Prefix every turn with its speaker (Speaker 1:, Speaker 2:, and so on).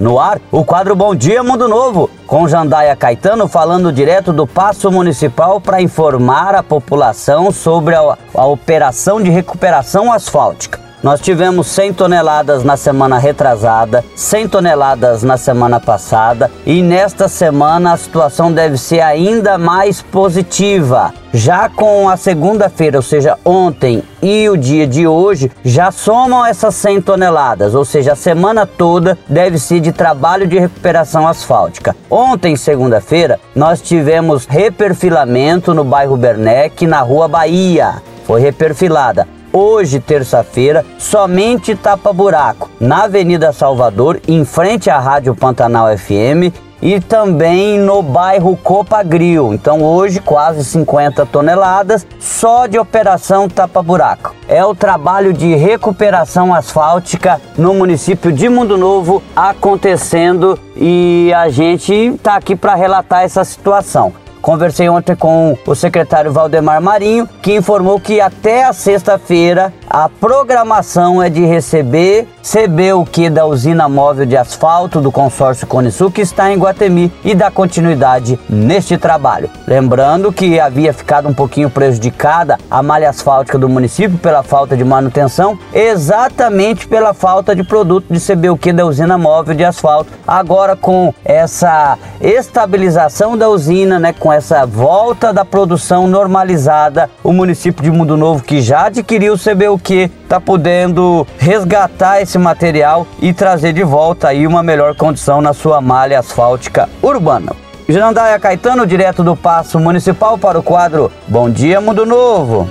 Speaker 1: No ar, o quadro Bom Dia Mundo Novo, com Jandaia Caetano falando direto do Paço Municipal para informar a população sobre a, a operação de recuperação asfáltica. Nós tivemos 100 toneladas na semana retrasada, 100 toneladas na semana passada e nesta semana a situação deve ser ainda mais positiva. Já com a segunda-feira, ou seja, ontem e o dia de hoje, já somam essas 100 toneladas, ou seja, a semana toda deve ser de trabalho de recuperação asfáltica. Ontem, segunda-feira, nós tivemos reperfilamento no bairro Bernec, na rua Bahia. Foi reperfilada hoje, terça-feira, somente tapa-buraco na Avenida Salvador, em frente à Rádio Pantanal FM e também no bairro Copagril. Então hoje quase 50 toneladas só de operação tapa-buraco. É o trabalho de recuperação asfáltica no município de Mundo Novo acontecendo e a gente está aqui para relatar essa situação. Conversei ontem com o secretário Valdemar Marinho, que informou que até a sexta-feira a programação é de receber CB o que da usina móvel de asfalto do consórcio Conisul que está em Guatemi e dar continuidade neste trabalho. Lembrando que havia ficado um pouquinho prejudicada a malha asfáltica do município pela falta de manutenção, exatamente pela falta de produto de CB o que da usina móvel de asfalto. Agora com essa estabilização da usina, né, com essa volta da produção normalizada, o município de Mundo Novo que já adquiriu o CB o que está podendo resgatar esse material e trazer de volta aí uma melhor condição na sua malha asfáltica urbana. Jandaia Caetano, direto do Paço Municipal para o quadro Bom Dia Mundo Novo.